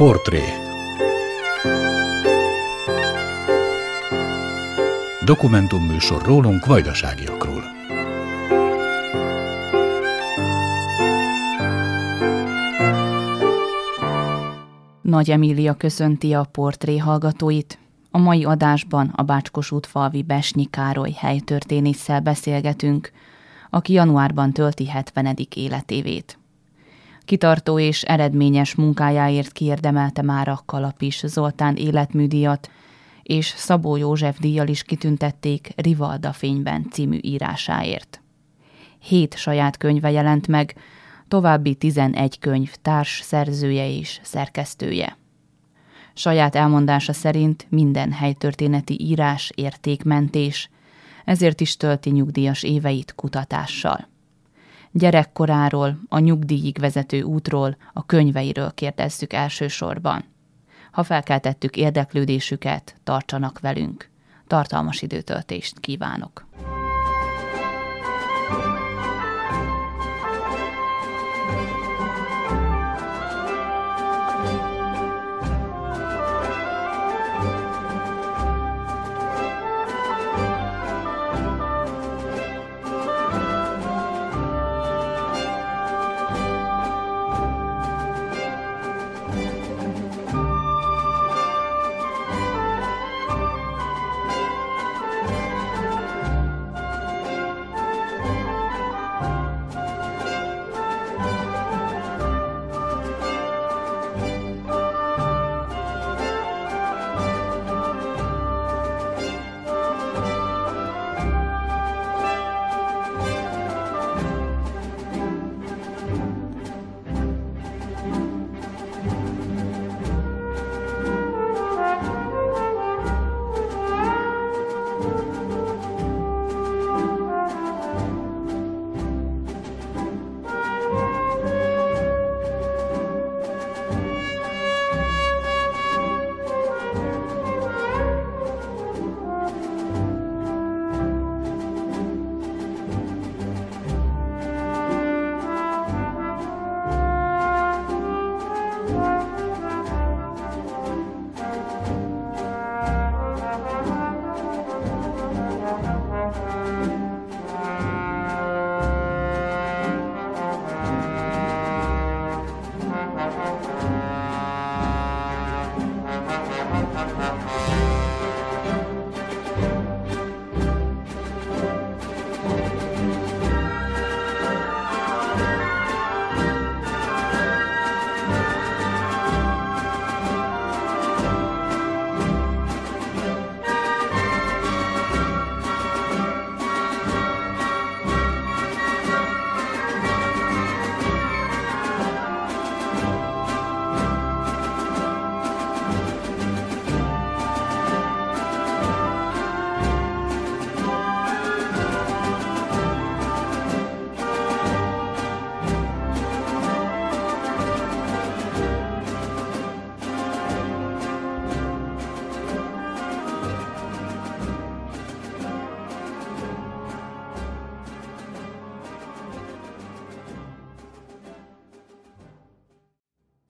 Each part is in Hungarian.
Portré Dokumentumműsor rólunk vajdaságiakról. Nagy Emília köszönti a portré hallgatóit. A mai adásban a Bácskos útfalvi Besnyi Károly helytörténésszel beszélgetünk, aki januárban tölti 70. életévét. Kitartó és eredményes munkájáért kiérdemelte már a Kalapis Zoltán életműdíjat, és Szabó József díjjal is kitüntették Rivalda fényben című írásáért. Hét saját könyve jelent meg, további 11 könyv társ szerzője és szerkesztője. Saját elmondása szerint minden helytörténeti írás értékmentés, ezért is tölti nyugdíjas éveit kutatással. Gyerekkoráról, a nyugdíjig vezető útról, a könyveiről kérdezzük elsősorban. Ha felkeltettük érdeklődésüket, tartsanak velünk. Tartalmas időtöltést kívánok!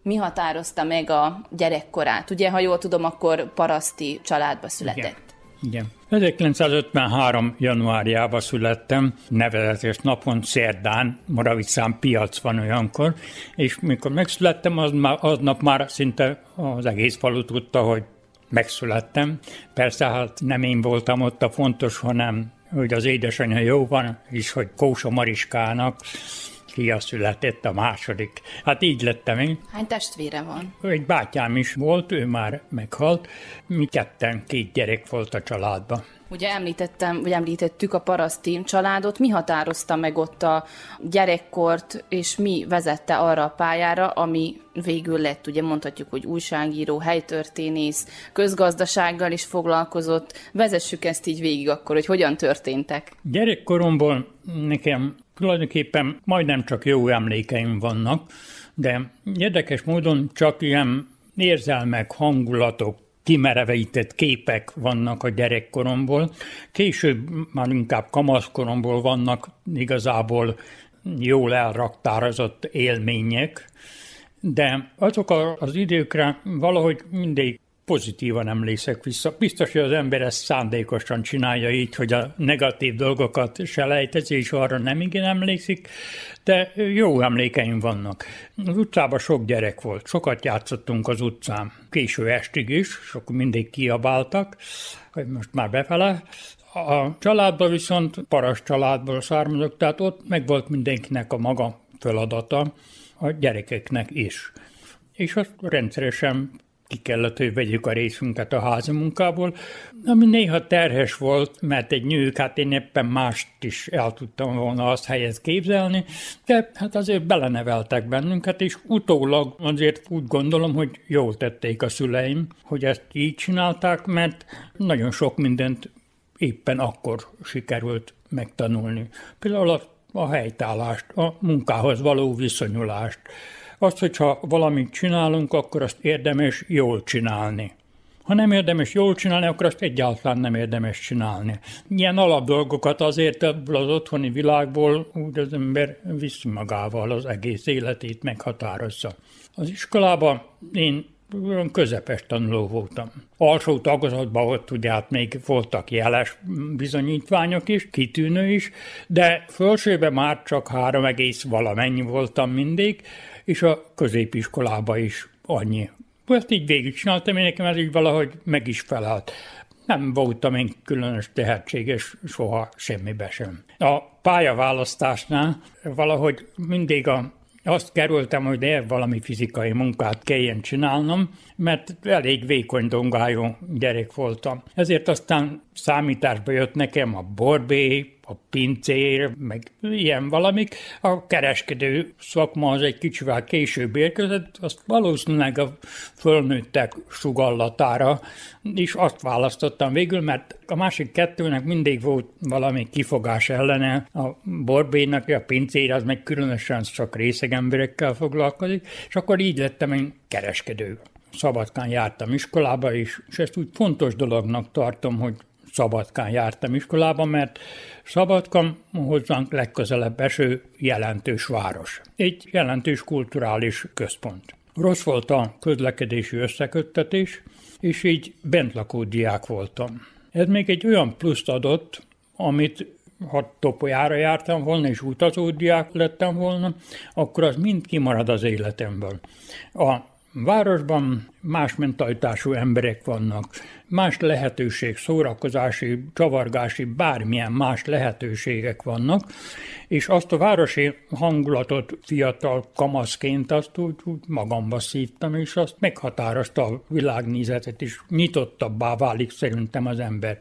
Mi határozta meg a gyerekkorát? Ugye, ha jól tudom, akkor paraszti családba született. Igen. Igen. 1953. januárjában születtem, nevezetes napon, szerdán, Moravicán piac van olyankor, és mikor megszülettem, az már, aznap már szinte az egész falu tudta, hogy megszülettem. Persze hát nem én voltam ott a fontos, hanem hogy az édesanyja jó van, és hogy Kósa Mariskának fia született, a második. Hát így lettem én. Hány testvére van? Egy bátyám is volt, ő már meghalt. Mi ketten, két gyerek volt a családban. Ugye említettem, vagy említettük a paraszti családot, mi határozta meg ott a gyerekkort, és mi vezette arra a pályára, ami végül lett, ugye mondhatjuk, hogy újságíró, helytörténész, közgazdasággal is foglalkozott. Vezessük ezt így végig akkor, hogy hogyan történtek. Gyerekkoromból nekem tulajdonképpen majdnem csak jó emlékeim vannak, de érdekes módon csak ilyen érzelmek, hangulatok, kimerevített képek vannak a gyerekkoromból. Később már inkább kamaszkoromból vannak igazából jól elraktározott élmények, de azok az időkre valahogy mindig pozitívan emlékszek vissza. Biztos, hogy az ember ezt szándékosan csinálja így, hogy a negatív dolgokat se lejtezi, és arra nem igen emlékszik, de jó emlékeim vannak. Az utcában sok gyerek volt, sokat játszottunk az utcán, késő estig is, akkor mindig kiabáltak, hogy most már befele. A családban viszont paras családból származok, tehát ott meg volt mindenkinek a maga feladata, a gyerekeknek is. És azt rendszeresen ki kellett, hogy vegyük a részünket a házi munkából, ami néha terhes volt, mert egy nők, hát én éppen mást is el tudtam volna azt helyez képzelni, de hát azért beleneveltek bennünket, és utólag azért úgy gondolom, hogy jól tették a szüleim, hogy ezt így csinálták, mert nagyon sok mindent éppen akkor sikerült megtanulni. Például a, a helytállást, a munkához való viszonyulást, azt, hogyha valamit csinálunk, akkor azt érdemes jól csinálni. Ha nem érdemes jól csinálni, akkor azt egyáltalán nem érdemes csinálni. Ilyen alapdolgokat azért ebből az otthoni világból úgy az ember viszi magával az egész életét meghatározza. Az iskolában én olyan közepes tanuló voltam. Alsó tagozatban ott ugye hát még voltak jeles bizonyítványok is, kitűnő is, de felsőben már csak három egész valamennyi voltam mindig, és a középiskolába is annyi. Ezt így végigcsináltam, én nekem ez így valahogy meg is felelt. Nem voltam én különös tehetséges soha semmibe sem. A pályaválasztásnál valahogy mindig a azt kerültem, hogy de valami fizikai munkát kelljen csinálnom, mert elég vékony dongájú gyerek voltam. Ezért aztán számításba jött nekem a borbé, a pincér, meg ilyen valamik. A kereskedő szakma az egy kicsivel később érkezett, azt valószínűleg a fölnőttek sugallatára, és azt választottam végül, mert a másik kettőnek mindig volt valami kifogás ellene, a borbénak, a pincér az meg különösen csak részeg emberekkel foglalkozik, és akkor így lettem én kereskedő. Szabadkán jártam iskolába is, és ezt úgy fontos dolognak tartom, hogy Szabadkán jártam iskolába, mert Szabadka hozzánk legközelebb eső jelentős város. Egy jelentős kulturális központ. Rossz volt a közlekedési összeköttetés, és így bentlakó diák voltam. Ez még egy olyan pluszt adott, amit ha topolyára jártam volna, és utazó diák lettem volna, akkor az mind kimarad az életemből. A Városban más mentalitású emberek vannak, más lehetőség, szórakozási, csavargási, bármilyen más lehetőségek vannak, és azt a városi hangulatot fiatal kamaszként azt úgy, úgy magamba szívtam, és azt meghatározta a világnézetet, és nyitottabbá válik szerintem az ember.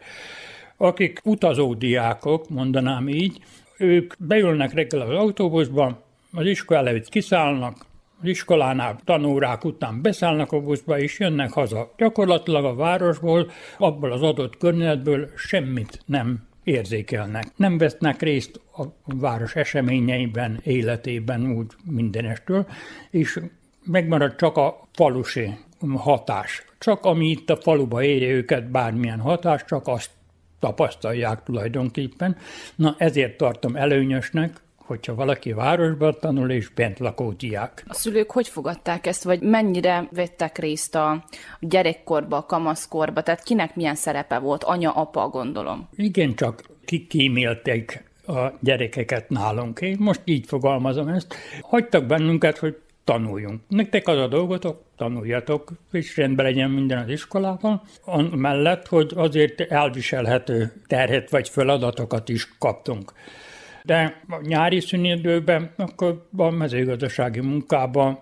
Akik utazó diákok, mondanám így, ők beülnek reggel az autóbuszba, az iskola előtt kiszállnak, az iskolánál tanórák után beszállnak a buszba, és jönnek haza. Gyakorlatilag a városból, abból az adott környezetből semmit nem érzékelnek. Nem vesznek részt a város eseményeiben, életében úgy mindenestől, és megmarad csak a falusi hatás. Csak ami itt a faluba éri őket bármilyen hatás, csak azt tapasztalják tulajdonképpen. Na ezért tartom előnyösnek, hogyha valaki városban tanul és bent lakó diák. A szülők hogy fogadták ezt, vagy mennyire vettek részt a gyerekkorba, a kamaszkorba, tehát kinek milyen szerepe volt, anya, apa, gondolom? Igen, csak kikímélték a gyerekeket nálunk. Én most így fogalmazom ezt. Hagytak bennünket, hogy tanuljunk. Nektek az a dolgotok, tanuljatok, és rendben legyen minden az iskolában, mellett, hogy azért elviselhető terhet vagy feladatokat is kaptunk de a nyári szünidőben akkor a mezőgazdasági munkában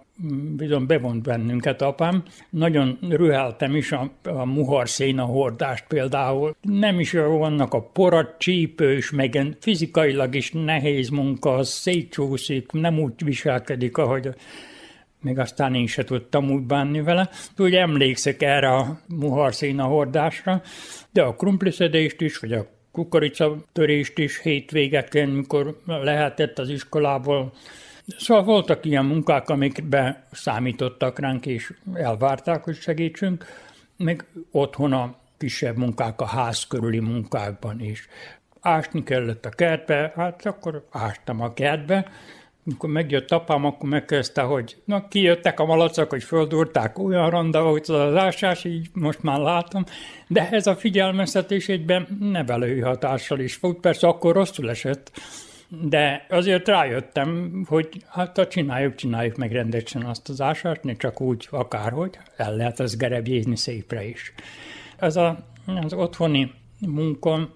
bizony bevont bennünket apám. Nagyon rüheltem is a, a muharszéna hordást például. Nem is vannak a porat, csípős, meg fizikailag is nehéz munka, az szétcsúszik, nem úgy viselkedik, ahogy még aztán én se tudtam úgy bánni vele. Úgy emlékszek erre a muharszéna hordásra, de a krumpliszedést is, vagy a kukoricatörést is hétvégeken, mikor lehetett az iskolából. Szóval voltak ilyen munkák, amikbe számítottak ránk, és elvárták, hogy segítsünk, meg otthon a kisebb munkák, a ház körüli munkákban is. Ásni kellett a kertbe, hát akkor ástam a kertbe, Amikor megjött apám, akkor megkezdte, hogy na, kijöttek a malacok, hogy földúrták olyan ronda, hogy az ásás, így most már látom, de ez a figyelmeztetés egyben nevelői hatással is volt, persze akkor rosszul esett, de azért rájöttem, hogy hát a csináljuk, csináljuk meg rendesen azt az ásást, ne csak úgy akárhogy, el lehet az gerebjézni szépre is. Ez a, az otthoni munka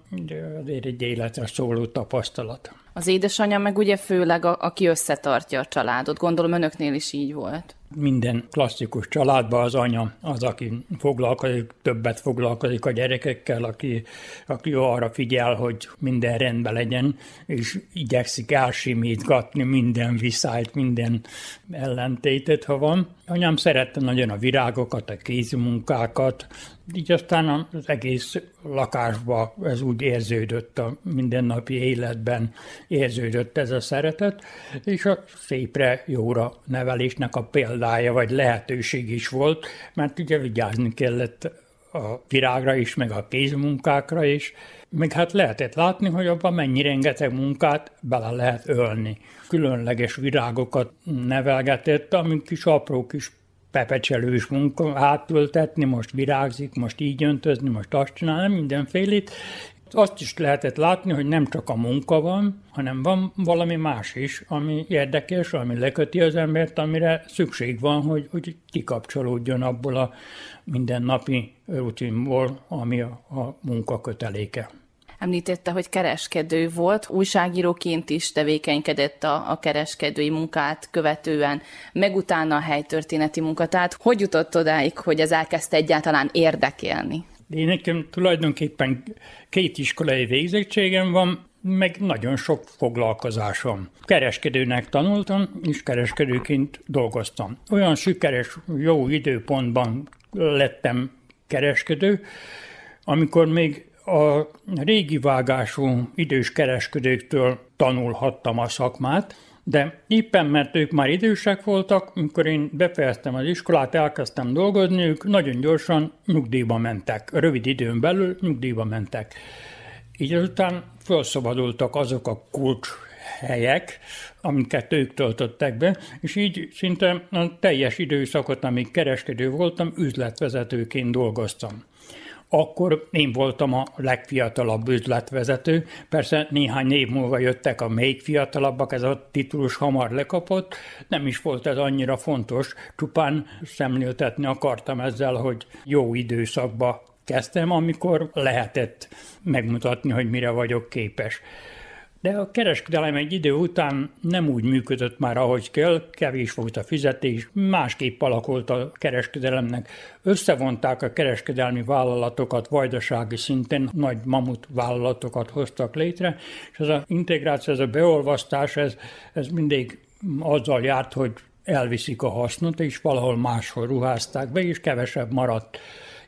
azért egy életre szóló tapasztalat. Az édesanyja meg ugye főleg, a, aki összetartja a családot. Gondolom önöknél is így volt. Minden klasszikus családban az anya az, aki foglalkozik, többet foglalkozik a gyerekekkel, aki, aki arra figyel, hogy minden rendben legyen, és igyekszik elsimítgatni minden viszályt, minden ellentétet, ha van. Anyám szerette nagyon a virágokat, a kézimunkákat, így aztán az egész lakásban ez úgy érződött a mindennapi életben, érződött ez a szeretet, és a szépre, jóra nevelésnek a példája, vagy lehetőség is volt, mert ugye vigyázni kellett a virágra is, meg a kézmunkákra is, meg hát lehetett látni, hogy abban mennyi rengeteg munkát bele lehet ölni. Különleges virágokat nevelgetett, amik kis apró kis pepecselős munka, átültetni, most virágzik, most így öntözni, most azt csinálni, mindenfélét. Azt is lehetett látni, hogy nem csak a munka van, hanem van valami más is, ami érdekes, ami leköti az embert, amire szükség van, hogy, hogy kikapcsolódjon abból a mindennapi rutinból, ami a, a munka köteléke. Említette, hogy kereskedő volt, újságíróként is tevékenykedett a, a kereskedői munkát követően, meg utána a helytörténeti munka. Tehát hogy jutott odáig, hogy ez elkezdte egyáltalán érdekelni? Én nekem tulajdonképpen két iskolai végzettségem van, meg nagyon sok foglalkozásom. Kereskedőnek tanultam, és kereskedőként dolgoztam. Olyan sikeres, jó időpontban lettem kereskedő, amikor még a régi vágású idős kereskedőktől tanulhattam a szakmát, de éppen mert ők már idősek voltak, amikor én befejeztem az iskolát, elkezdtem dolgozni, ők nagyon gyorsan nyugdíjba mentek. Rövid időn belül nyugdíjba mentek. Így azután felszabadultak azok a kulcs helyek, amiket ők töltöttek be, és így szinte a teljes időszakot, amíg kereskedő voltam, üzletvezetőként dolgoztam akkor én voltam a legfiatalabb üzletvezető. Persze néhány év múlva jöttek a még fiatalabbak, ez a titulus hamar lekapott. Nem is volt ez annyira fontos, csupán szemléltetni akartam ezzel, hogy jó időszakba kezdtem, amikor lehetett megmutatni, hogy mire vagyok képes. De a kereskedelem egy idő után nem úgy működött már, ahogy kell, kevés volt a fizetés, másképp alakult a kereskedelemnek. Összevonták a kereskedelmi vállalatokat vajdasági szinten, nagy mamut vállalatokat hoztak létre, és ez az integráció, ez a beolvasztás, ez, ez mindig azzal járt, hogy elviszik a hasznot, és valahol máshol ruházták be, és kevesebb maradt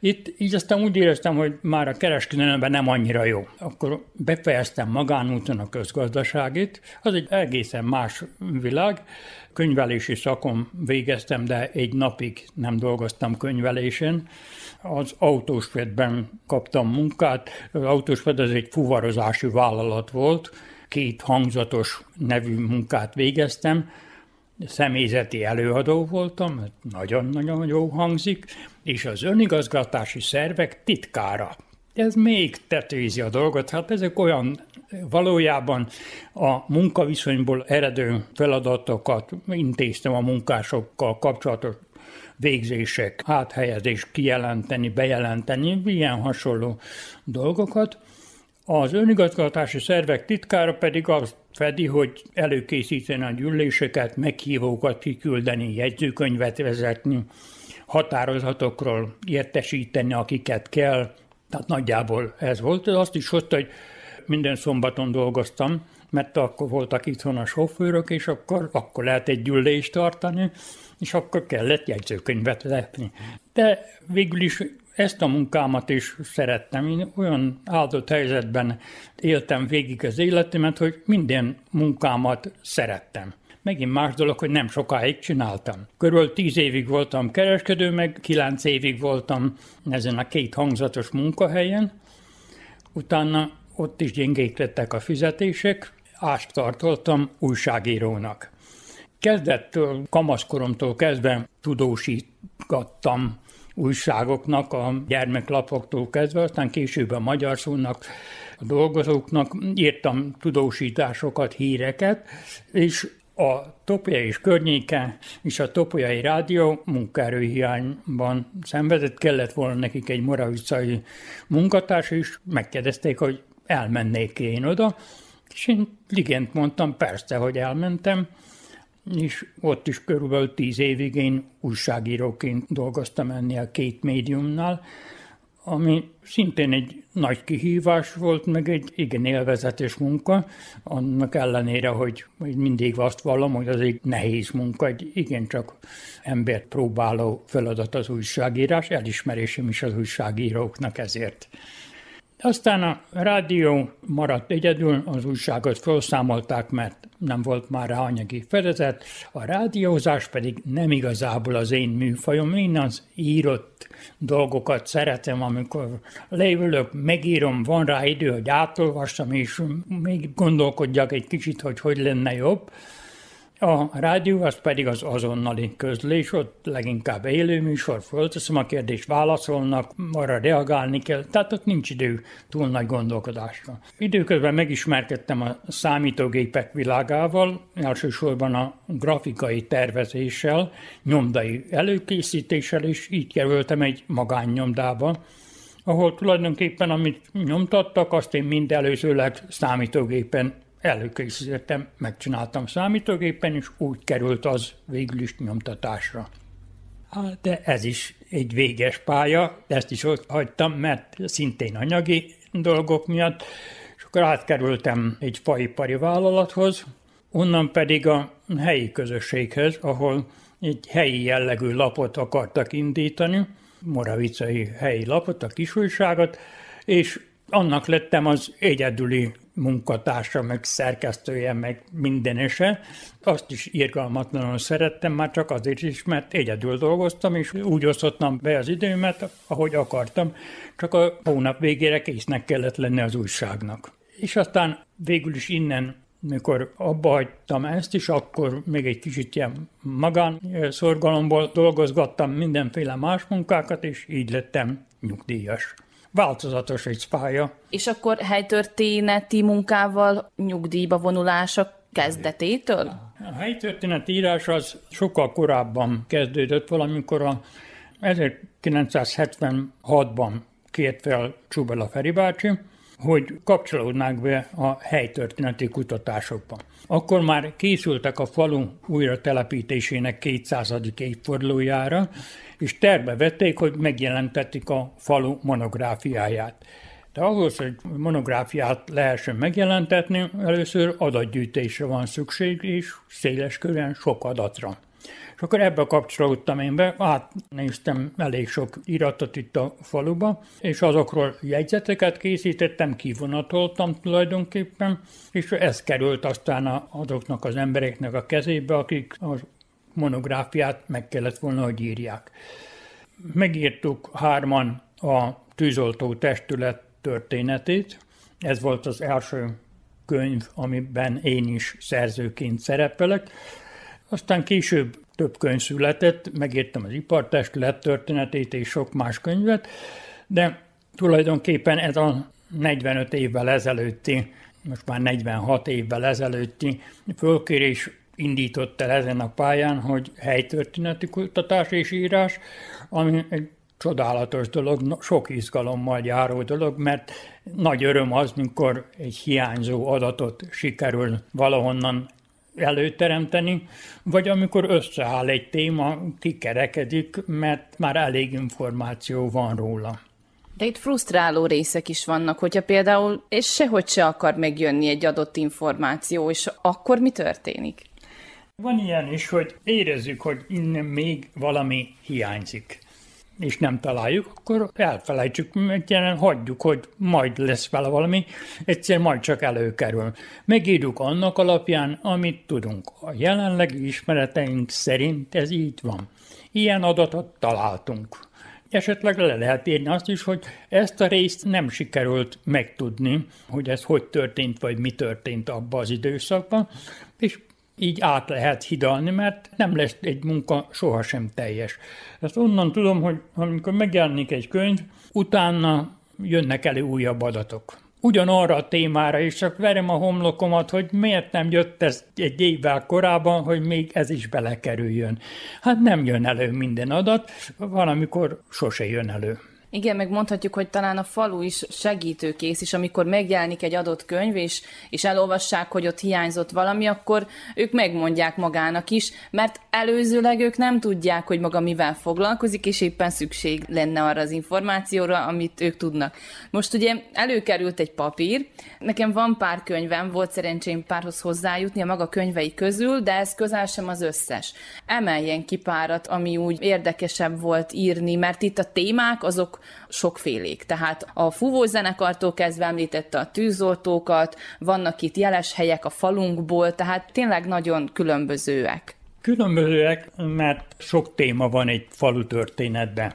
itt így aztán úgy éreztem, hogy már a kereskedelemben nem annyira jó. Akkor befejeztem magánúton a közgazdaságit, az egy egészen más világ. Könyvelési szakon végeztem, de egy napig nem dolgoztam könyvelésen. Az autósvedben kaptam munkát. Az autósved az egy fuvarozási vállalat volt, két hangzatos nevű munkát végeztem, személyzeti előadó voltam, nagyon-nagyon jó hangzik, és az önigazgatási szervek titkára. Ez még tetőzi a dolgot, hát ezek olyan valójában a munkaviszonyból eredő feladatokat intéztem a munkásokkal kapcsolatos végzések, áthelyezés, kijelenteni, bejelenteni, ilyen hasonló dolgokat. Az önigazgatási szervek titkára pedig azt fedi, hogy előkészíteni a gyűléseket, meghívókat kiküldeni, jegyzőkönyvet vezetni, határozatokról értesíteni, akiket kell. Tehát nagyjából ez volt. Azt is hozta, hogy minden szombaton dolgoztam, mert akkor voltak itthon a sofőrök, és akkor, akkor lehet egy gyűlést tartani, és akkor kellett jegyzőkönyvet vezetni. De végül is ezt a munkámat is szerettem. Én olyan áldott helyzetben éltem végig az életemet, hogy minden munkámat szerettem. Megint más dolog, hogy nem sokáig csináltam. Körülbelül tíz évig voltam kereskedő, meg kilenc évig voltam ezen a két hangzatos munkahelyen. Utána ott is gyengék lettek a fizetések, ást tartottam újságírónak. Kezdettől, kamaszkoromtól kezdve tudósítgattam újságoknak, a gyermeklapoktól kezdve, aztán később a magyar szónak, a dolgozóknak írtam tudósításokat, híreket, és a Topja és környéke és a Topolyai Rádió munkaerőhiányban szenvedett, kellett volna nekik egy moravicai munkatárs, és megkérdezték, hogy elmennék én oda, és én igent mondtam, persze, hogy elmentem, és ott is körülbelül tíz évig én újságíróként dolgoztam ennél a két médiumnál, ami szintén egy nagy kihívás volt, meg egy igen élvezetes munka, annak ellenére, hogy, mindig azt vallom, hogy az egy nehéz munka, egy igencsak embert próbáló feladat az újságírás, elismerésem is az újságíróknak ezért. Aztán a rádió maradt egyedül, az újságot felszámolták, mert nem volt már rá anyagi fedezet, a rádiózás pedig nem igazából az én műfajom, én az írott dolgokat szeretem, amikor leülök, megírom, van rá idő, hogy átolvassam, és még gondolkodjak egy kicsit, hogy hogy lenne jobb, a rádió az pedig az azonnali közlés, ott leginkább élő műsor, fölteszem a kérdést, válaszolnak, arra reagálni kell, tehát ott nincs idő túl nagy gondolkodásra. Időközben megismerkedtem a számítógépek világával, elsősorban a grafikai tervezéssel, nyomdai előkészítéssel, és így kerültem egy magánnyomdába, ahol tulajdonképpen amit nyomtattak, azt én mind előzőleg számítógépen előkészítettem, megcsináltam számítógépen, és úgy került az végül is nyomtatásra. De ez is egy véges pálya, ezt is ott hagytam, mert szintén anyagi dolgok miatt, és akkor átkerültem egy faipari vállalathoz, onnan pedig a helyi közösséghez, ahol egy helyi jellegű lapot akartak indítani, moravicai helyi lapot, a kisújságot, és annak lettem az egyedüli munkatársa, meg szerkesztője, meg mindenese. Azt is irgalmatlanul szerettem, már csak azért is, mert egyedül dolgoztam, és úgy osztottam be az időmet, ahogy akartam, csak a hónap végére késznek kellett lenni az újságnak. És aztán végül is innen mikor abba hagytam ezt is, akkor még egy kicsit ilyen magán szorgalomból dolgozgattam mindenféle más munkákat, és így lettem nyugdíjas változatos egy pálya. És akkor helytörténeti munkával nyugdíjba vonulása kezdetétől? A helytörténet írás az sokkal korábban kezdődött, valamikor a 1976-ban kért fel Csubela Feri bácsi, hogy kapcsolódnák be a helytörténeti kutatásokba. Akkor már készültek a falu újra telepítésének 200. évfordulójára, és terve vették, hogy megjelentetik a falu monográfiáját. De ahhoz, hogy monográfiát lehessen megjelentetni, először adatgyűjtésre van szükség, és széles körön sok adatra. És akkor ebbe kapcsolódtam én be, átnéztem elég sok iratot itt a faluba, és azokról jegyzeteket készítettem, kivonatoltam tulajdonképpen, és ez került aztán azoknak az embereknek a kezébe, akik a monográfiát meg kellett volna, hogy írják. Megírtuk hárman a tűzoltó testület történetét, ez volt az első könyv, amiben én is szerzőként szerepelek. Aztán később több könyv született, megírtam az ipartestület történetét és sok más könyvet, de tulajdonképpen ez a 45 évvel ezelőtti, most már 46 évvel ezelőtti fölkérés indított el ezen a pályán, hogy helytörténeti kutatás és írás, ami egy csodálatos dolog, sok izgalommal járó dolog, mert nagy öröm az, mikor egy hiányzó adatot sikerül valahonnan előteremteni, vagy amikor összeáll egy téma, kikerekedik, mert már elég információ van róla. De itt frusztráló részek is vannak, hogyha például, és sehogy se akar megjönni egy adott információ, és akkor mi történik? Van ilyen is, hogy érezzük, hogy innen még valami hiányzik és nem találjuk, akkor elfelejtsük, egyszerűen hagyjuk, hogy majd lesz vele valami, egyszer majd csak előkerül. Megírjuk annak alapján, amit tudunk. A jelenlegi ismereteink szerint ez így van. Ilyen adatot találtunk. Esetleg le lehet írni azt is, hogy ezt a részt nem sikerült megtudni, hogy ez hogy történt, vagy mi történt abban az időszakban, és így át lehet hidalni, mert nem lesz egy munka sohasem teljes. Ezt onnan tudom, hogy amikor megjelenik egy könyv, utána jönnek elő újabb adatok. Ugyanarra a témára is csak verem a homlokomat, hogy miért nem jött ez egy évvel korábban, hogy még ez is belekerüljön. Hát nem jön elő minden adat, valamikor sose jön elő. Igen, meg mondhatjuk, hogy talán a falu is segítőkész is, amikor megjelenik egy adott könyv, és, és elolvassák, hogy ott hiányzott valami, akkor ők megmondják magának is, mert előzőleg ők nem tudják, hogy maga mivel foglalkozik, és éppen szükség lenne arra az információra, amit ők tudnak. Most ugye előkerült egy papír, nekem van pár könyvem, volt szerencsém párhoz hozzájutni a maga könyvei közül, de ez közel sem az összes. Emeljen ki párat, ami úgy érdekesebb volt írni, mert itt a témák azok sokfélék. Tehát a fúvó zenekartól kezdve említette a tűzoltókat, vannak itt jeles helyek a falunkból, tehát tényleg nagyon különbözőek. Különbözőek, mert sok téma van egy falu történetben.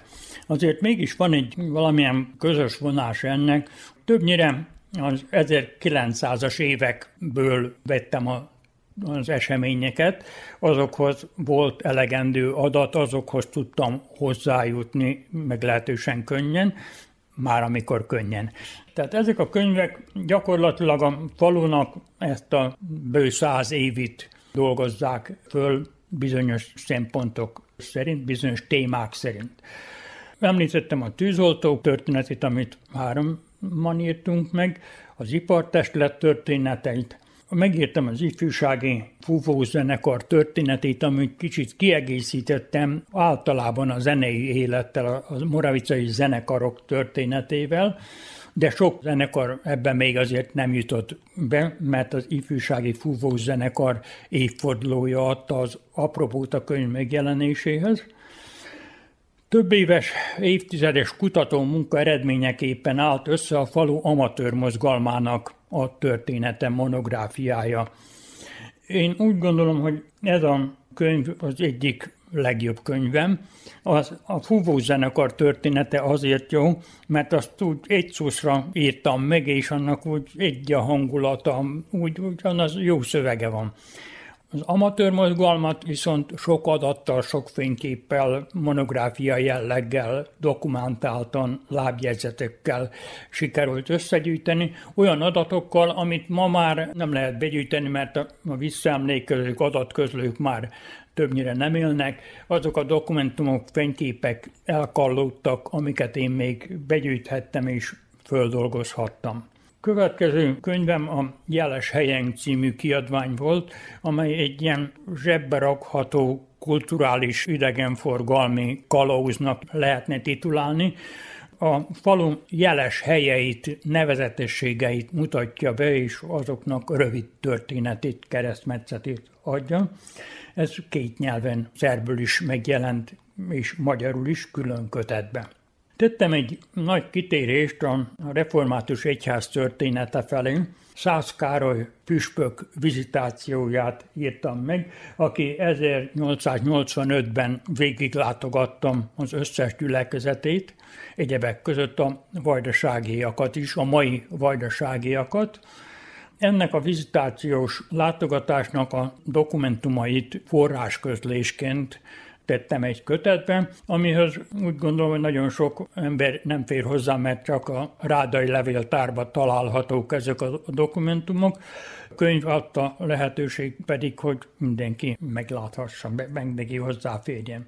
Azért mégis van egy valamilyen közös vonás ennek. Többnyire az 1900-as évekből vettem a az eseményeket, azokhoz volt elegendő adat, azokhoz tudtam hozzájutni meglehetősen könnyen, már amikor könnyen. Tehát ezek a könyvek gyakorlatilag a falunak ezt a bő száz évit dolgozzák föl bizonyos szempontok szerint, bizonyos témák szerint. Említettem a tűzoltó történetét, amit háromman írtunk meg, az ipartestület történeteit, megírtam az ifjúsági fúvózenekar történetét, amit kicsit kiegészítettem általában a zenei élettel, a moravicai zenekarok történetével, de sok zenekar ebben még azért nem jutott be, mert az ifjúsági fúvózenekar évfordulója adta az apropót a könyv megjelenéséhez. Több éves, évtizedes kutató munka eredményeképpen állt össze a falu amatőr mozgalmának a története monográfiája. Én úgy gondolom, hogy ez a könyv az egyik legjobb könyvem. Az, a Fúvó zenekar története azért jó, mert azt úgy egy szószra írtam meg, és annak úgy egy a hangulata, úgy, úgy az jó szövege van. Az amatőr mozgalmat viszont sok adattal, sok fényképpel, monográfia jelleggel, dokumentáltan, lábjegyzetekkel sikerült összegyűjteni, olyan adatokkal, amit ma már nem lehet begyűjteni, mert a visszaemlékezők, adatközlők már többnyire nem élnek, azok a dokumentumok, fényképek elkallódtak, amiket én még begyűjthettem és földolgozhattam. Következő könyvem a Jeles helyen című kiadvány volt, amely egy ilyen zsebbe rakható kulturális idegenforgalmi kalauznak lehetne titulálni. A falu jeles helyeit, nevezetességeit mutatja be, és azoknak rövid történetét, keresztmetszetét adja. Ez két nyelven, szerből is megjelent, és magyarul is külön kötetben. Tettem egy nagy kitérést a református egyház története felé. Szász Károly püspök vizitációját írtam meg, aki 1885-ben végiglátogattam az összes gyülekezetét, egyebek között a vajdaságiakat is, a mai vajdaságiakat. Ennek a vizitációs látogatásnak a dokumentumait forrásközlésként tettem egy kötetbe, amihez úgy gondolom, hogy nagyon sok ember nem fér hozzá, mert csak a rádai levéltárban találhatók ezek a dokumentumok. A könyv adta lehetőség pedig, hogy mindenki megláthassa, mindenki hozzáférjen.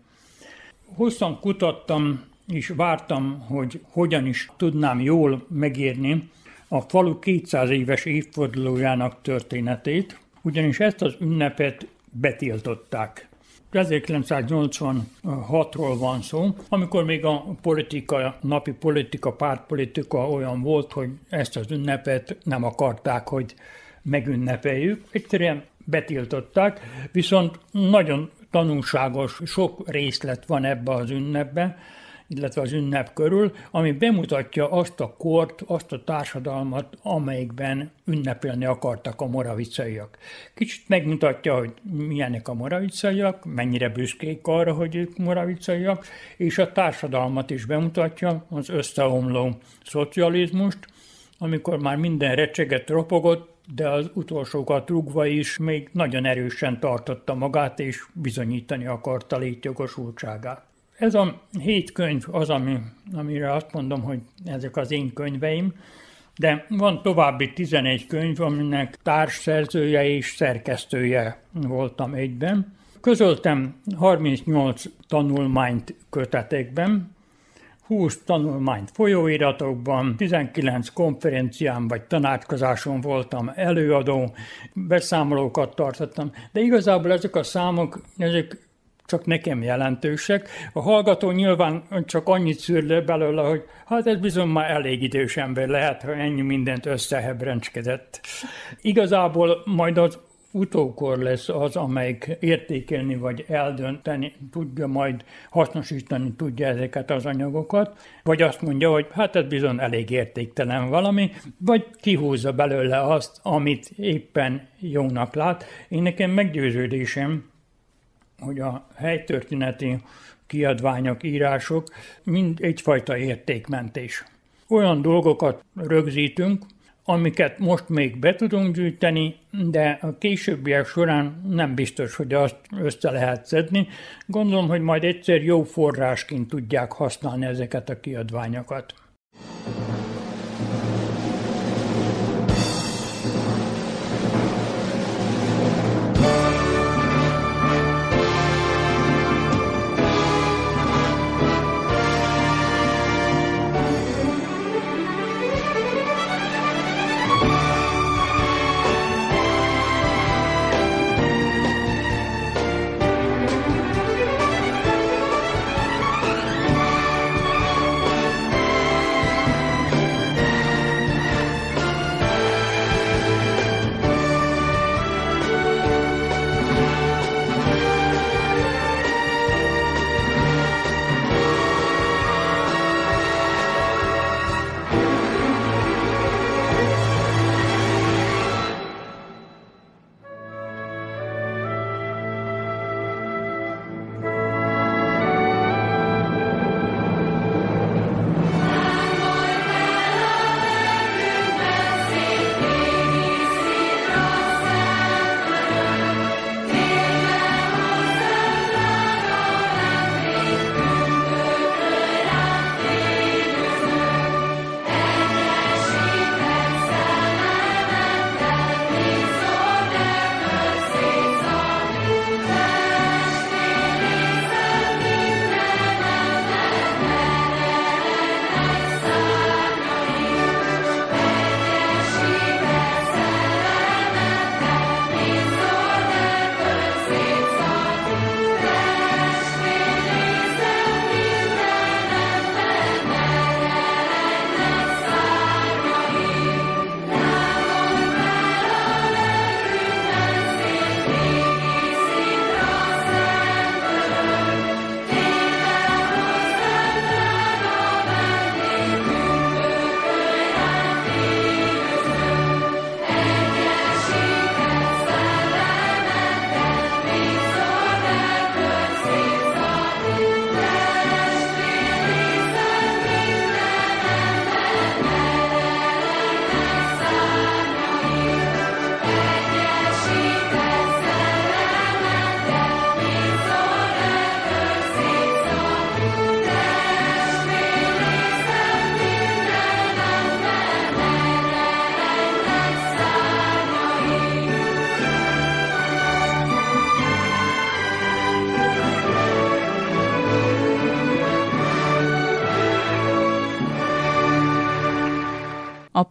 Hosszan kutattam és vártam, hogy hogyan is tudnám jól megírni a falu 200 éves évfordulójának történetét, ugyanis ezt az ünnepet betiltották 1986-ról van szó, amikor még a politika, napi politika, pártpolitika olyan volt, hogy ezt az ünnepet nem akarták, hogy megünnepeljük. Egyszerűen betiltották, viszont nagyon tanulságos, sok részlet van ebbe az ünnepbe, illetve az ünnep körül, ami bemutatja azt a kort, azt a társadalmat, amelyikben ünnepelni akartak a moravicaiak. Kicsit megmutatja, hogy milyenek a moravicaiak, mennyire büszkék arra, hogy ők moravicaiak, és a társadalmat is bemutatja, az összeomló szocializmust, amikor már minden recseget ropogott, de az utolsókat rúgva is még nagyon erősen tartotta magát, és bizonyítani akarta létjogosultságát. Ez a hét könyv az, ami, amire azt mondom, hogy ezek az én könyveim, de van további 11 könyv, aminek társszerzője és szerkesztője voltam egyben. Közöltem 38 tanulmányt kötetekben, 20 tanulmányt folyóiratokban, 19 konferencián vagy tanácskozáson voltam előadó, beszámolókat tartottam, de igazából ezek a számok, ezek csak nekem jelentősek. A hallgató nyilván csak annyit szűr le belőle, hogy hát ez bizony már elég idős ember lehet, ha ennyi mindent összehebrencskedett. Igazából majd az utókor lesz az, amelyik értékelni vagy eldönteni tudja, majd hasznosítani tudja ezeket az anyagokat, vagy azt mondja, hogy hát ez bizony elég értéktelen valami, vagy kihúzza belőle azt, amit éppen jónak lát. Én nekem meggyőződésem, hogy a helytörténeti kiadványok, írások mind egyfajta értékmentés. Olyan dolgokat rögzítünk, amiket most még be tudunk gyűjteni, de a későbbiek során nem biztos, hogy azt össze lehet szedni. Gondolom, hogy majd egyszer jó forrásként tudják használni ezeket a kiadványokat.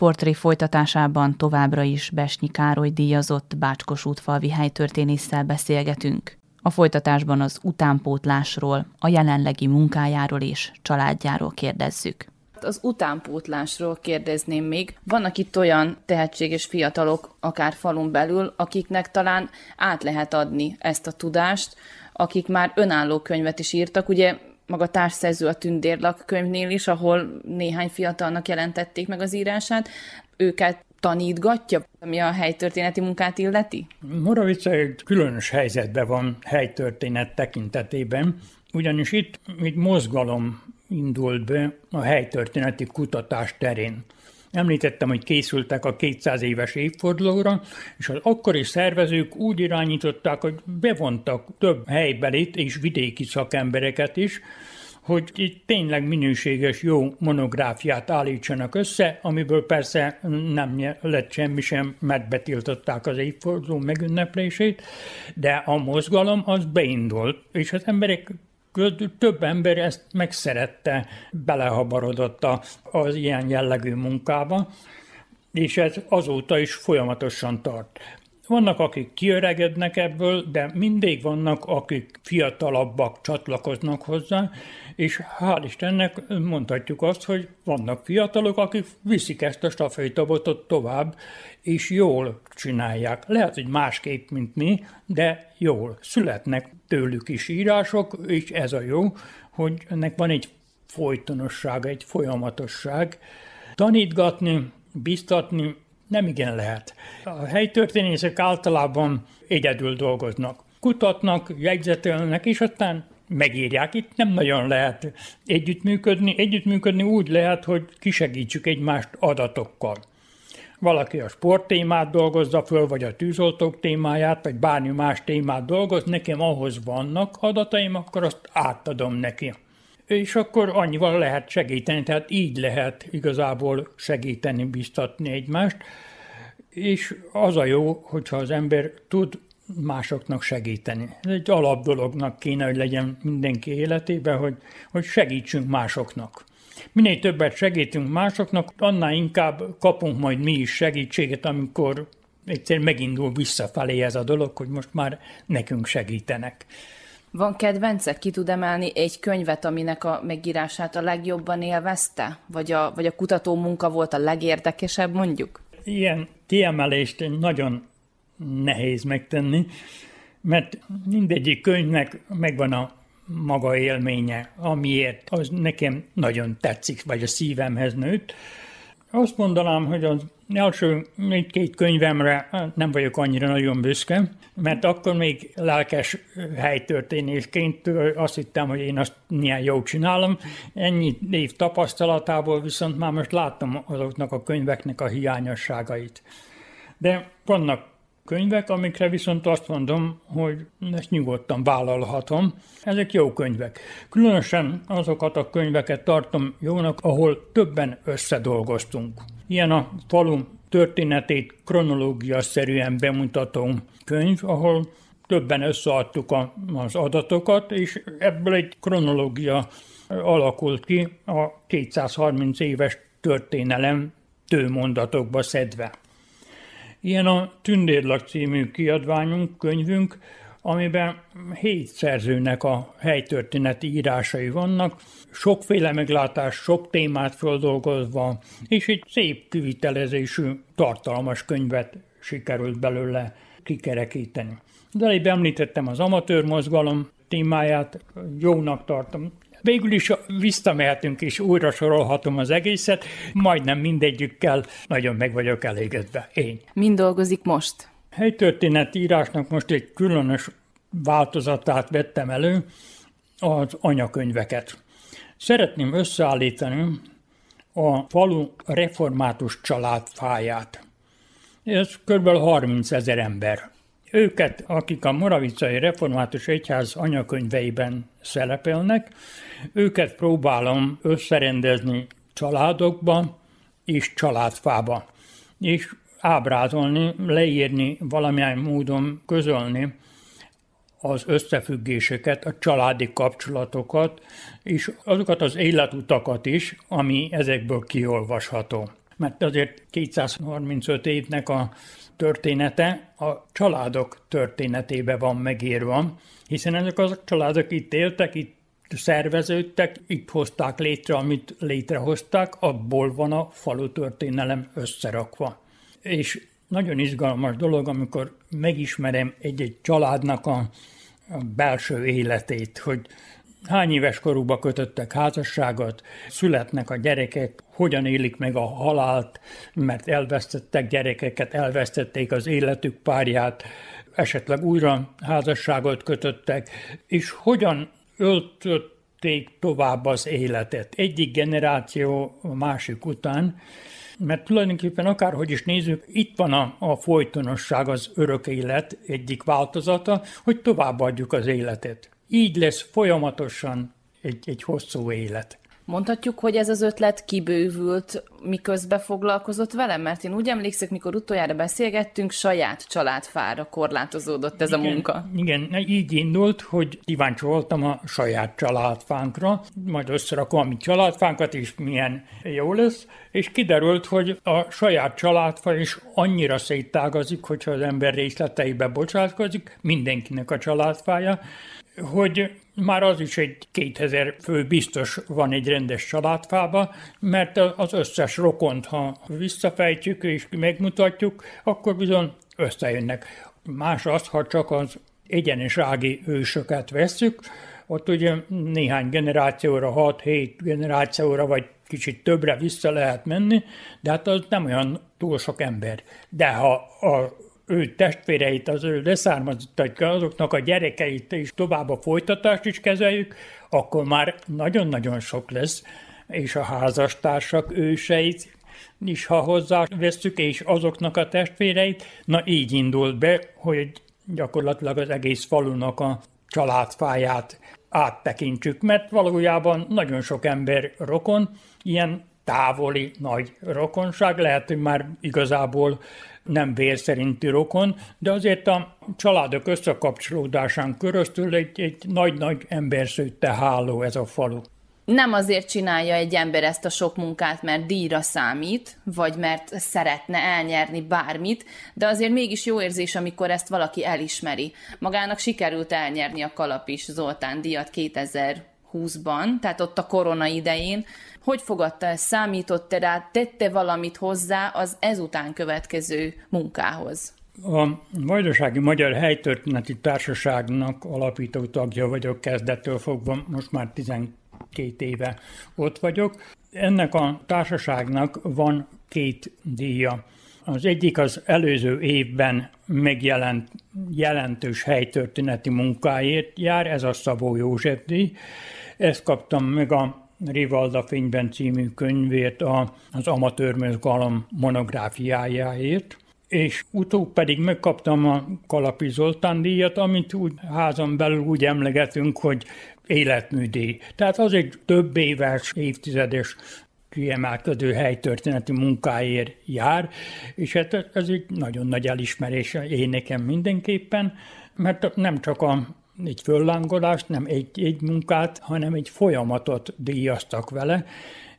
Portré folytatásában továbbra is Besnyi Károly díjazott Bácskos útfalvi helytörténésszel beszélgetünk. A folytatásban az utánpótlásról, a jelenlegi munkájáról és családjáról kérdezzük. Az utánpótlásról kérdezném még. Vannak itt olyan tehetséges fiatalok, akár falun belül, akiknek talán át lehet adni ezt a tudást, akik már önálló könyvet is írtak. Ugye maga társszerző a Tündérlak könyvnél is, ahol néhány fiatalnak jelentették meg az írását, őket tanítgatja, ami a helytörténeti munkát illeti? Moravica egy különös helyzetben van helytörténet tekintetében, ugyanis itt egy mozgalom indult be a helytörténeti kutatás terén. Említettem, hogy készültek a 200 éves évfordulóra, és az akkori szervezők úgy irányították, hogy bevontak több helybelit és vidéki szakembereket is, hogy itt tényleg minőséges, jó monográfiát állítsanak össze, amiből persze nem lett semmi sem, mert betiltották az évforduló megünneplését, de a mozgalom az beindult, és az emberek több ember ezt megszerette, belehabarodott az ilyen jellegű munkába, és ez azóta is folyamatosan tart. Vannak, akik kiöregednek ebből, de mindig vannak, akik fiatalabbak csatlakoznak hozzá, és hál' Istennek mondhatjuk azt, hogy vannak fiatalok, akik viszik ezt a stafétabotot tovább, és jól csinálják. Lehet, hogy másképp, mint mi, de jól. Születnek tőlük is írások, és ez a jó, hogy ennek van egy folytonosság, egy folyamatosság. Tanítgatni, biztatni nem igen lehet. A helytörténészek általában egyedül dolgoznak. Kutatnak, jegyzetelnek, és aztán megírják. Itt nem nagyon lehet együttműködni. Együttműködni úgy lehet, hogy kisegítsük egymást adatokkal. Valaki a sport témát dolgozza föl, vagy a tűzoltók témáját, vagy bármi más témát dolgoz, nekem ahhoz vannak adataim, akkor azt átadom neki. És akkor annyival lehet segíteni, tehát így lehet igazából segíteni, biztatni egymást. És az a jó, hogyha az ember tud másoknak segíteni. Ez egy alap dolognak kéne, hogy legyen mindenki életében, hogy, hogy segítsünk másoknak. Minél többet segítünk másoknak, annál inkább kapunk majd mi is segítséget, amikor egyszer megindul visszafelé ez a dolog, hogy most már nekünk segítenek. Van kedvenced? Ki tud emelni egy könyvet, aminek a megírását a legjobban élvezte? Vagy a, vagy a kutató munka volt a legérdekesebb, mondjuk? Ilyen kiemelést nagyon nehéz megtenni, mert mindegyik könyvnek megvan a maga élménye, amiért az nekem nagyon tetszik, vagy a szívemhez nőtt. Azt mondanám, hogy az első két könyvemre nem vagyok annyira nagyon büszke, mert akkor még lelkes helytörténésként azt hittem, hogy én azt milyen jó csinálom. Ennyi év tapasztalatából viszont már most láttam azoknak a könyveknek a hiányosságait. De vannak könyvek, amikre viszont azt mondom, hogy ezt nyugodtan vállalhatom. Ezek jó könyvek. Különösen azokat a könyveket tartom jónak, ahol többen összedolgoztunk. Ilyen a falu történetét kronológia szerűen bemutató könyv, ahol többen összeadtuk a, az adatokat, és ebből egy kronológia alakult ki a 230 éves történelem tőmondatokba szedve. Ilyen a Tündérlak című kiadványunk, könyvünk, amiben hét szerzőnek a helytörténeti írásai vannak, sokféle meglátás, sok témát földolgozva, és egy szép kivitelezésű, tartalmas könyvet sikerült belőle kikerekíteni. De előbb említettem az amatőr mozgalom témáját, jónak tartom. Végül is visszamehetünk és újra sorolhatom az egészet, majdnem mindegyükkel nagyon meg vagyok elégedve. Én. Mind dolgozik most? Helytörténet írásnak most egy különös változatát vettem elő, az anyakönyveket. Szeretném összeállítani a falu református család fáját. Ez kb. 30 ezer ember. Őket, akik a Moravicai Református Egyház anyakönyveiben szerepelnek, őket próbálom összerendezni családokba és családfába, és ábrázolni, leírni, valamilyen módon közölni az összefüggéseket, a családi kapcsolatokat, és azokat az életutakat is, ami ezekből kiolvasható. Mert azért 235 évnek a története a családok történetébe van megírva, hiszen ezek a családok itt éltek, itt szerveződtek, itt hozták létre, amit létrehozták, abból van a falu történelem összerakva. És nagyon izgalmas dolog, amikor megismerem egy-egy családnak a belső életét, hogy hány éves korúba kötöttek házasságot, születnek a gyerekek, hogyan élik meg a halált, mert elvesztettek gyerekeket, elvesztették az életük párját, esetleg újra házasságot kötöttek, és hogyan öltötték tovább az életet. Egyik generáció a másik után, mert tulajdonképpen akárhogy is nézzük, itt van a, a folytonosság, az örök élet egyik változata, hogy továbbadjuk az életet. Így lesz folyamatosan egy, egy hosszú élet. Mondhatjuk, hogy ez az ötlet kibővült, miközben foglalkozott velem, mert én úgy emlékszek, mikor utoljára beszélgettünk, saját családfára korlátozódott ez igen, a munka. Igen, így indult, hogy kíváncsi voltam a saját családfánkra, majd összerakom a mi családfánkat is, milyen jó lesz, és kiderült, hogy a saját családfa is annyira széttágazik, hogyha az ember részleteibe bocsátkozik, mindenkinek a családfája, hogy már az is egy 2000 fő biztos van egy rendes családfába, mert az összes rokont, ha visszafejtjük és megmutatjuk, akkor bizony összejönnek. Más az, ha csak az egyenes ági ősöket vesszük, ott ugye néhány generációra, 6-7 generációra, vagy kicsit többre vissza lehet menni, de hát az nem olyan túl sok ember. De ha a ő testvéreit, az ő leszármazottak, azoknak a gyerekeit és tovább a folytatást is kezeljük, akkor már nagyon-nagyon sok lesz, és a házastársak őseit is, ha hozzá veszük, és azoknak a testvéreit, na így indult be, hogy gyakorlatilag az egész falunak a családfáját áttekintsük, mert valójában nagyon sok ember rokon, ilyen távoli nagy rokonság, lehet, hogy már igazából nem vér szerinti rokon, de azért a családok összekapcsolódásán köröztül egy, egy nagy-nagy emberszőtte háló ez a falu. Nem azért csinálja egy ember ezt a sok munkát, mert díjra számít, vagy mert szeretne elnyerni bármit, de azért mégis jó érzés, amikor ezt valaki elismeri. Magának sikerült elnyerni a Kalapis Zoltán díjat 2020-ban, tehát ott a korona idején, hogy fogadta ezt? Számított-e rá? Tette valamit hozzá az ezután következő munkához? A Vajdasági Magyar Helytörténeti Társaságnak alapító tagja vagyok kezdettől fogva, most már 12 éve ott vagyok. Ennek a társaságnak van két díja. Az egyik az előző évben megjelent jelentős helytörténeti munkáért jár, ez a Szabó József díj. Ezt kaptam meg a Rivalda fényben című könyvét a, az amatőr mozgalom monográfiájáért, és utóbb pedig megkaptam a Kalapi Zoltán díjat, amit úgy házon belül úgy emlegetünk, hogy életműdíj. Tehát az egy több éves, évtizedes kiemelkedő helytörténeti munkáért jár, és hát ez egy nagyon nagy elismerés én nekem mindenképpen, mert nem csak a egy föllángolást, nem egy, egy munkát, hanem egy folyamatot díjaztak vele,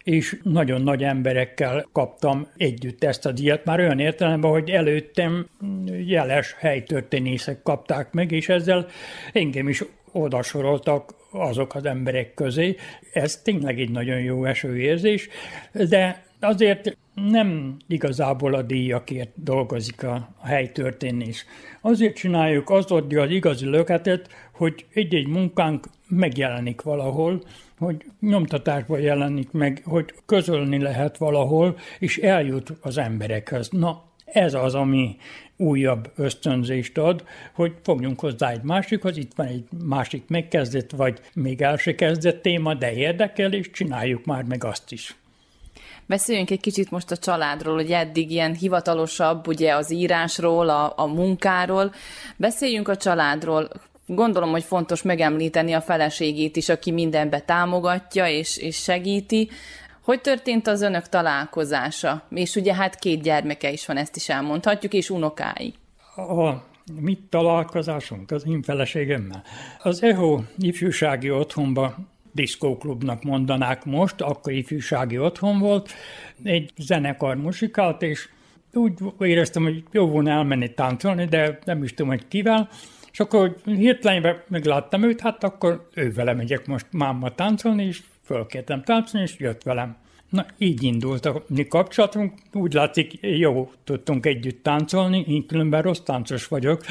és nagyon nagy emberekkel kaptam együtt ezt a díjat, már olyan értelemben, hogy előttem jeles helytörténészek kapták meg, és ezzel engem is odasoroltak azok az emberek közé. Ez tényleg egy nagyon jó esőérzés, de azért nem igazából a díjakért dolgozik a helytörténés. Azért csináljuk, az adja az igazi löketet, hogy egy-egy munkánk megjelenik valahol, hogy nyomtatásban jelenik meg, hogy közölni lehet valahol, és eljut az emberekhez. Na, ez az, ami újabb ösztönzést ad, hogy fogjunk hozzá egy másikhoz, itt van egy másik megkezdett, vagy még el se kezdett téma, de érdekel, és csináljuk már meg azt is. Beszéljünk egy kicsit most a családról, hogy eddig ilyen hivatalosabb, ugye az írásról, a, a munkáról. Beszéljünk a családról. Gondolom, hogy fontos megemlíteni a feleségét is, aki mindenbe támogatja és, és segíti. Hogy történt az önök találkozása? És ugye hát két gyermeke is van, ezt is elmondhatjuk, és unokái. A mit találkozásunk az én feleségemmel? Az EHO ifjúsági otthonba diszkóklubnak mondanák most, akkor ifjúsági otthon volt, egy zenekar musikált, és úgy éreztem, hogy jó volna elmenni táncolni, de nem is tudom, hogy kivel, és akkor hirtelen megláttam őt, hát akkor ő vele megyek most máma táncolni, és fölkértem táncolni, és jött velem. Na, így indult a mi kapcsolatunk. Úgy látszik, jó tudtunk együtt táncolni, én különben rossz táncos vagyok,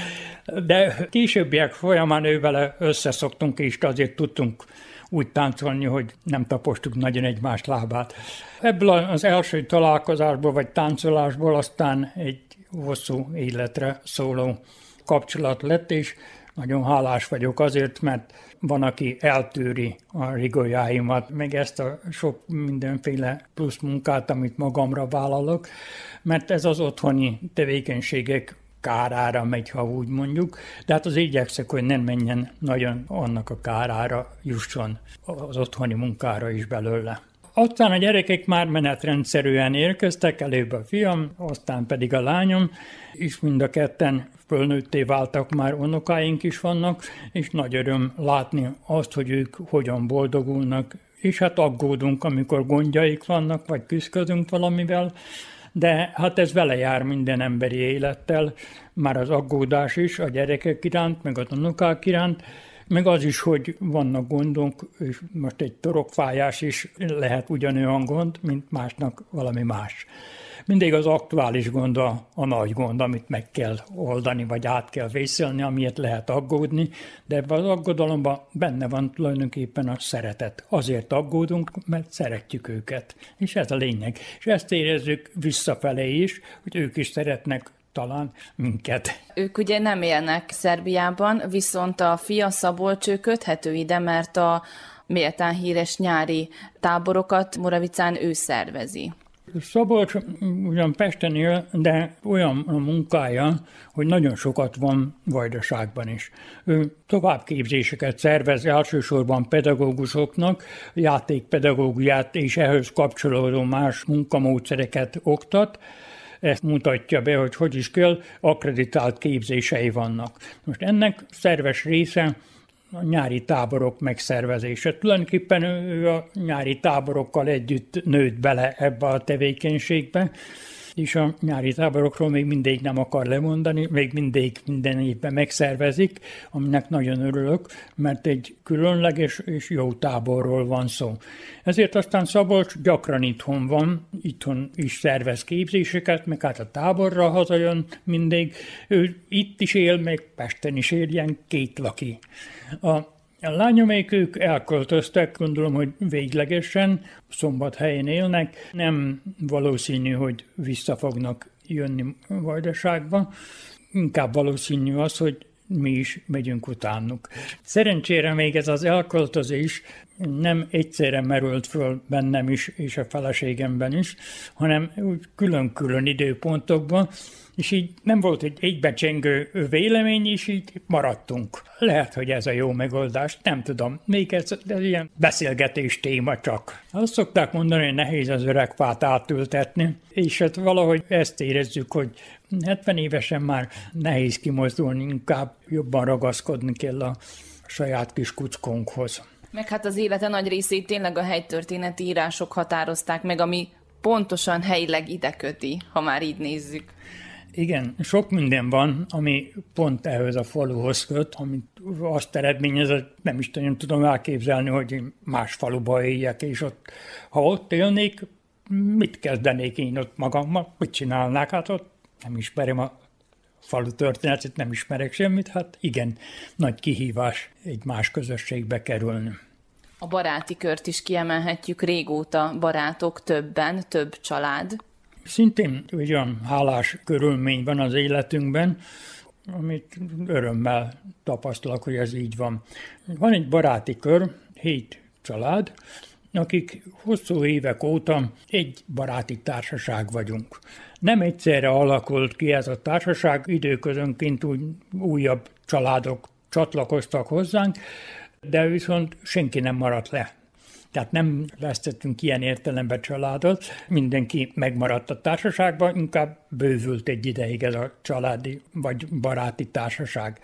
de későbbiek folyamán ő vele összeszoktunk, és azért tudtunk úgy táncolni, hogy nem tapostuk nagyon egymás lábát. Ebből az első találkozásból vagy táncolásból aztán egy hosszú életre szóló kapcsolat lett, és nagyon hálás vagyok azért, mert van, aki eltűri a rigolyáimat, meg ezt a sok mindenféle plusz munkát, amit magamra vállalok, mert ez az otthoni tevékenységek kárára megy, ha úgy mondjuk, de hát az igyekszek, hogy nem menjen nagyon annak a kárára jusson az otthoni munkára is belőle. Aztán a gyerekek már menetrendszerűen érkeztek, előbb a fiam, aztán pedig a lányom, és mind a ketten fölnőtté váltak, már unokáink is vannak, és nagy öröm látni azt, hogy ők hogyan boldogulnak, és hát aggódunk, amikor gondjaik vannak, vagy küzdködünk valamivel, de hát ez vele jár minden emberi élettel, már az aggódás is a gyerekek iránt, meg a unokák iránt, meg az is, hogy vannak gondok, és most egy torokfájás is lehet ugyanolyan gond, mint másnak valami más. Mindig az aktuális gond a, a nagy gond, amit meg kell oldani, vagy át kell vészelni, amiért lehet aggódni, de ebben az aggodalomban benne van tulajdonképpen a szeretet. Azért aggódunk, mert szeretjük őket, és ez a lényeg. És ezt érezzük visszafelé is, hogy ők is szeretnek talán minket. Ők ugye nem élnek Szerbiában, viszont a fia Szabolcs ő köthető ide, mert a méltán híres nyári táborokat Moravicán ő szervezi. Szabolcs ugyan Pesten él, de olyan a munkája, hogy nagyon sokat van Vajdaságban is. Ő továbbképzéseket szervez elsősorban pedagógusoknak, játékpedagógiát és ehhez kapcsolódó más munkamódszereket oktat, ezt mutatja be, hogy hogy is kell, akreditált képzései vannak. Most ennek szerves része a nyári táborok megszervezése. Tulajdonképpen ő a nyári táborokkal együtt nőtt bele ebbe a tevékenységbe, és a nyári táborokról még mindig nem akar lemondani, még mindig minden évben megszervezik, aminek nagyon örülök, mert egy különleges és jó táborról van szó. Ezért aztán Szabolcs gyakran itthon van, itthon is szervez képzéseket, meg hát a táborra hazajön mindig. Ő itt is él, meg Pesten is él, ilyen két laki. A a lányomék ők elköltöztek, gondolom, hogy véglegesen, szombathelyen élnek. Nem valószínű, hogy vissza fognak jönni Vajdaságba. Inkább valószínű az, hogy mi is megyünk utánuk. Szerencsére még ez az elköltözés nem egyszerre merült föl bennem is, és a feleségemben is, hanem úgy külön-külön időpontokban, és így nem volt egy egybecsengő vélemény, és így maradtunk. Lehet, hogy ez a jó megoldás, nem tudom. Még ez, ez ilyen beszélgetés téma csak. Azt szokták mondani, hogy nehéz az öreg fát átültetni, és hát valahogy ezt érezzük, hogy 70 évesen már nehéz kimozdulni, inkább jobban ragaszkodni kell a saját kis kuckónkhoz. Meg hát az élete nagy részét tényleg a helytörténeti írások határozták meg, ami pontosan helyileg ide köti, ha már így nézzük. Igen, sok minden van, ami pont ehhez a faluhoz köt, amit azt eredményez, nem is nagyon tudom elképzelni, hogy én más faluba éljek, és ott, ha ott élnék, mit kezdenék én ott magammal, mit csinálnák? Hát ott nem ismerem a falu történetet, nem ismerek semmit, hát igen, nagy kihívás egy más közösségbe kerülni. A baráti kört is kiemelhetjük, régóta barátok többen, több család. Szintén olyan hálás körülmény van az életünkben, amit örömmel tapasztalok, hogy ez így van. Van egy baráti kör, hét család, akik hosszú évek óta egy baráti társaság vagyunk. Nem egyszerre alakult ki ez a társaság, időközönként úgy újabb családok csatlakoztak hozzánk, de viszont senki nem maradt le. Tehát nem vesztettünk ilyen értelemben családot, mindenki megmaradt a társaságban, inkább bővült egy ideig ez a családi vagy baráti társaság.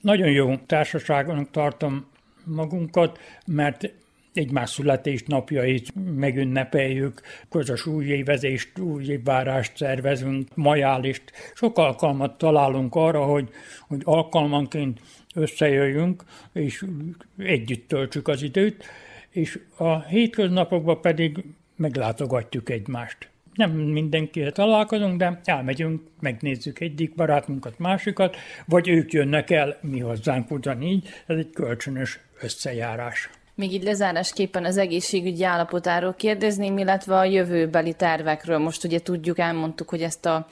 Nagyon jó társaságonak tartom magunkat, mert egymás születésnapjait megünnepeljük, közös újévezést, újévárást szervezünk, majálist. Sok alkalmat találunk arra, hogy, hogy alkalmanként összejöjjünk, és együtt töltsük az időt és a hétköznapokban pedig meglátogatjuk egymást. Nem mindenkivel találkozunk, de elmegyünk, megnézzük egyik barátunkat, másikat, vagy ők jönnek el mi hozzánk ugyanígy, ez egy kölcsönös összejárás. Még így lezárásképpen az egészségügyi állapotáról kérdezném, illetve a jövőbeli tervekről. Most ugye tudjuk, elmondtuk, hogy ezt a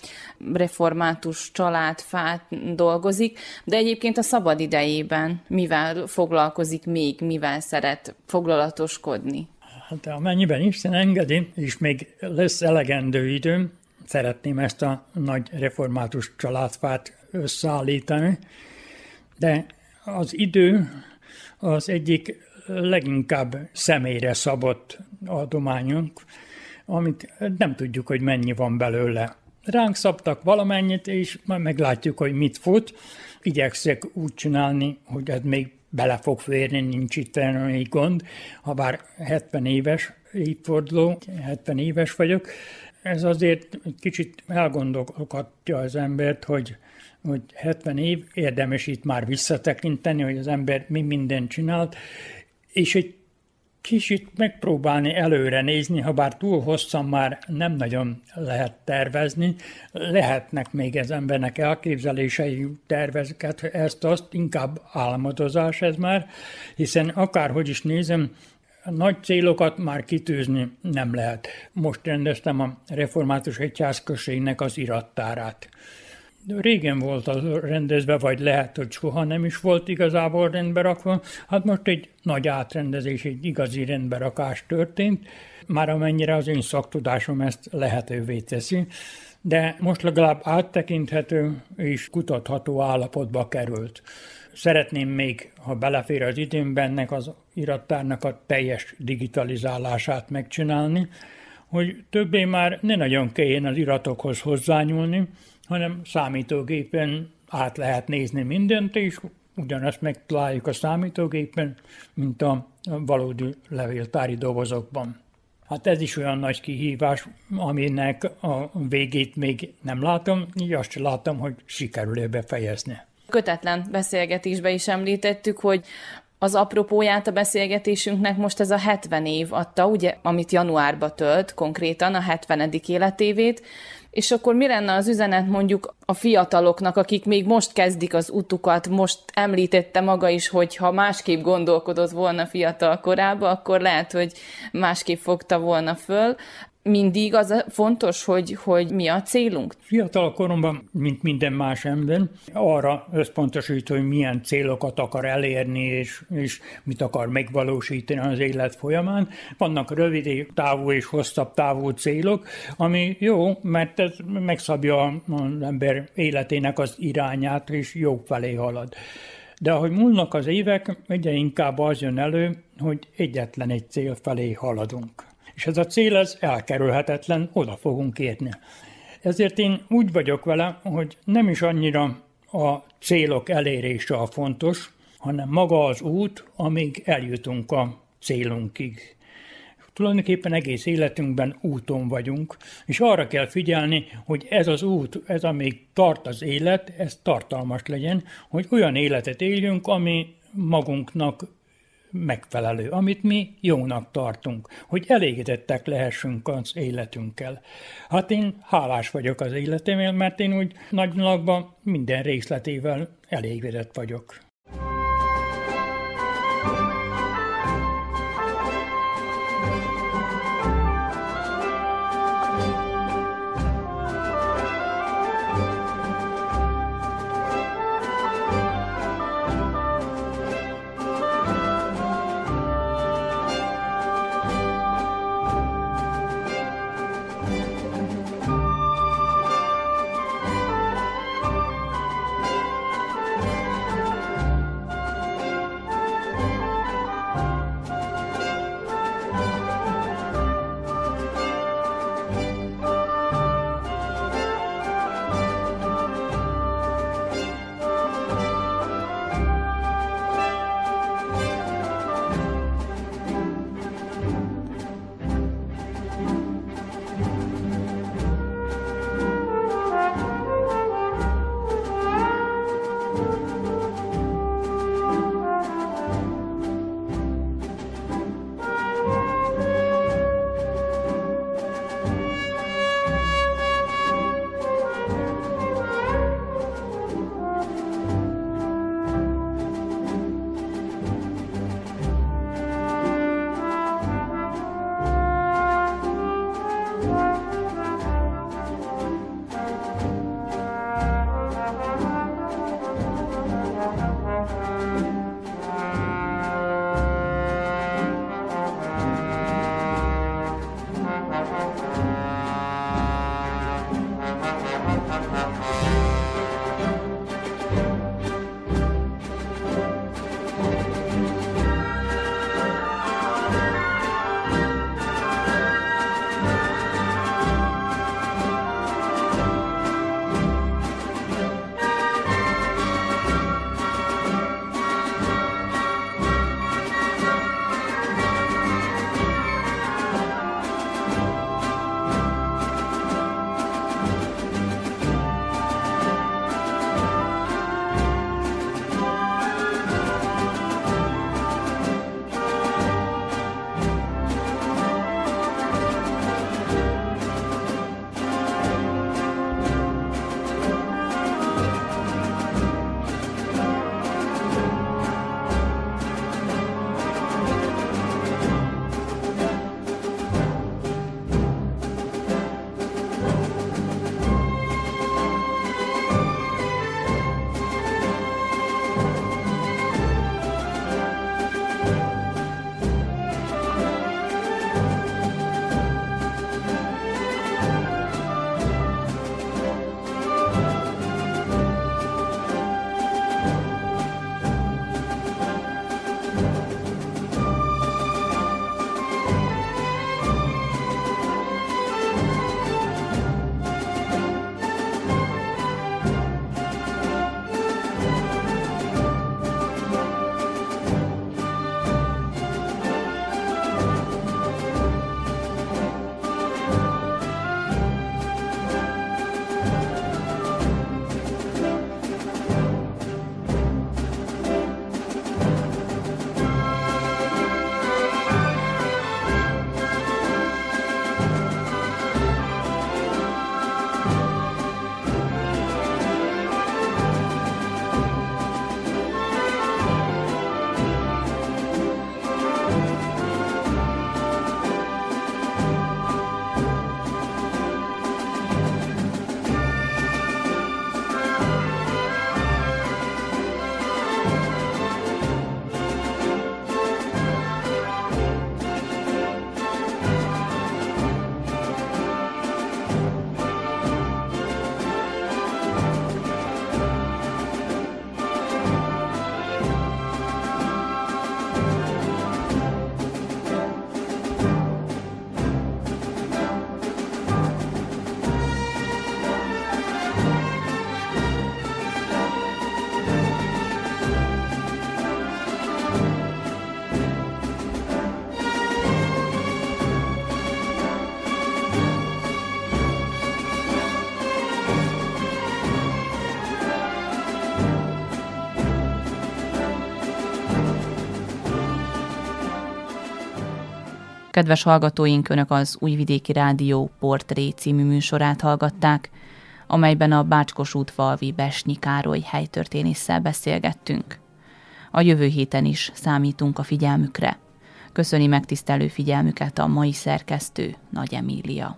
református családfát dolgozik, de egyébként a szabad idejében mivel foglalkozik még, mivel szeret foglalatoskodni? Hát amennyiben Isten engedi, és még lesz elegendő időm, szeretném ezt a nagy református családfát összeállítani, de az idő az egyik leginkább személyre szabott adományunk, amit nem tudjuk, hogy mennyi van belőle. Ránk szabtak valamennyit, és majd meglátjuk, hogy mit fut. Igyekszek úgy csinálni, hogy ez még bele fog férni, nincs itt egy gond, ha bár 70 éves évforduló, 70 éves vagyok. Ez azért kicsit elgondolkodja az embert, hogy hogy 70 év, érdemes itt már visszatekinteni, hogy az ember mi mindent csinált, és egy kicsit megpróbálni előre nézni, ha bár túl hosszan már nem nagyon lehet tervezni, lehetnek még az embernek elképzelései, tervezeket, ezt azt inkább álmodozás ez már, hiszen akárhogy is nézem, nagy célokat már kitűzni nem lehet. Most rendeztem a református egyházközségnek az irattárát. Régen volt az rendezve, vagy lehet, hogy soha nem is volt igazából rendbe rakva. Hát most egy nagy átrendezés, egy igazi rendberakás történt, már amennyire az én szaktudásom ezt lehetővé teszi, de most legalább áttekinthető és kutatható állapotba került. Szeretném még, ha belefér az időmbennek, az irattárnak a teljes digitalizálását megcsinálni, hogy többé már ne nagyon kelljen az iratokhoz hozzányúlni, hanem számítógépen át lehet nézni mindent, és ugyanazt megtaláljuk a számítógépen, mint a valódi levéltári dobozokban. Hát ez is olyan nagy kihívás, aminek a végét még nem látom, így azt sem látom, hogy sikerül-e befejezni. Kötetlen beszélgetésbe is említettük, hogy az apropóját a beszélgetésünknek most ez a 70 év adta, ugye, amit januárba tölt konkrétan, a 70. életévét, és akkor mi lenne az üzenet mondjuk a fiataloknak, akik még most kezdik az utukat, most említette maga is, hogy ha másképp gondolkodott volna fiatal korába, akkor lehet, hogy másképp fogta volna föl mindig az fontos, hogy, hogy mi a célunk? Fiatal koromban, mint minden más ember, arra összpontosít, hogy milyen célokat akar elérni, és, és mit akar megvalósítani az élet folyamán. Vannak rövid távú és hosszabb távú célok, ami jó, mert ez megszabja az ember életének az irányát, és jó felé halad. De ahogy múlnak az évek, egyre inkább az jön elő, hogy egyetlen egy cél felé haladunk és ez a cél ez elkerülhetetlen, oda fogunk érni. Ezért én úgy vagyok vele, hogy nem is annyira a célok elérése a fontos, hanem maga az út, amíg eljutunk a célunkig. Tulajdonképpen egész életünkben úton vagyunk, és arra kell figyelni, hogy ez az út, ez amíg tart az élet, ez tartalmas legyen, hogy olyan életet éljünk, ami magunknak megfelelő, amit mi jónak tartunk, hogy elégedettek lehessünk az életünkkel. Hát én hálás vagyok az életemért, mert én úgy nagynalakban minden részletével elégedett vagyok. Kedves hallgatóink, Önök az Újvidéki Rádió Portré című műsorát hallgatták, amelyben a Bácskos útfalvi Besnyi Károly helytörténésszel beszélgettünk. A jövő héten is számítunk a figyelmükre. Köszöni megtisztelő figyelmüket a mai szerkesztő Nagy Emília.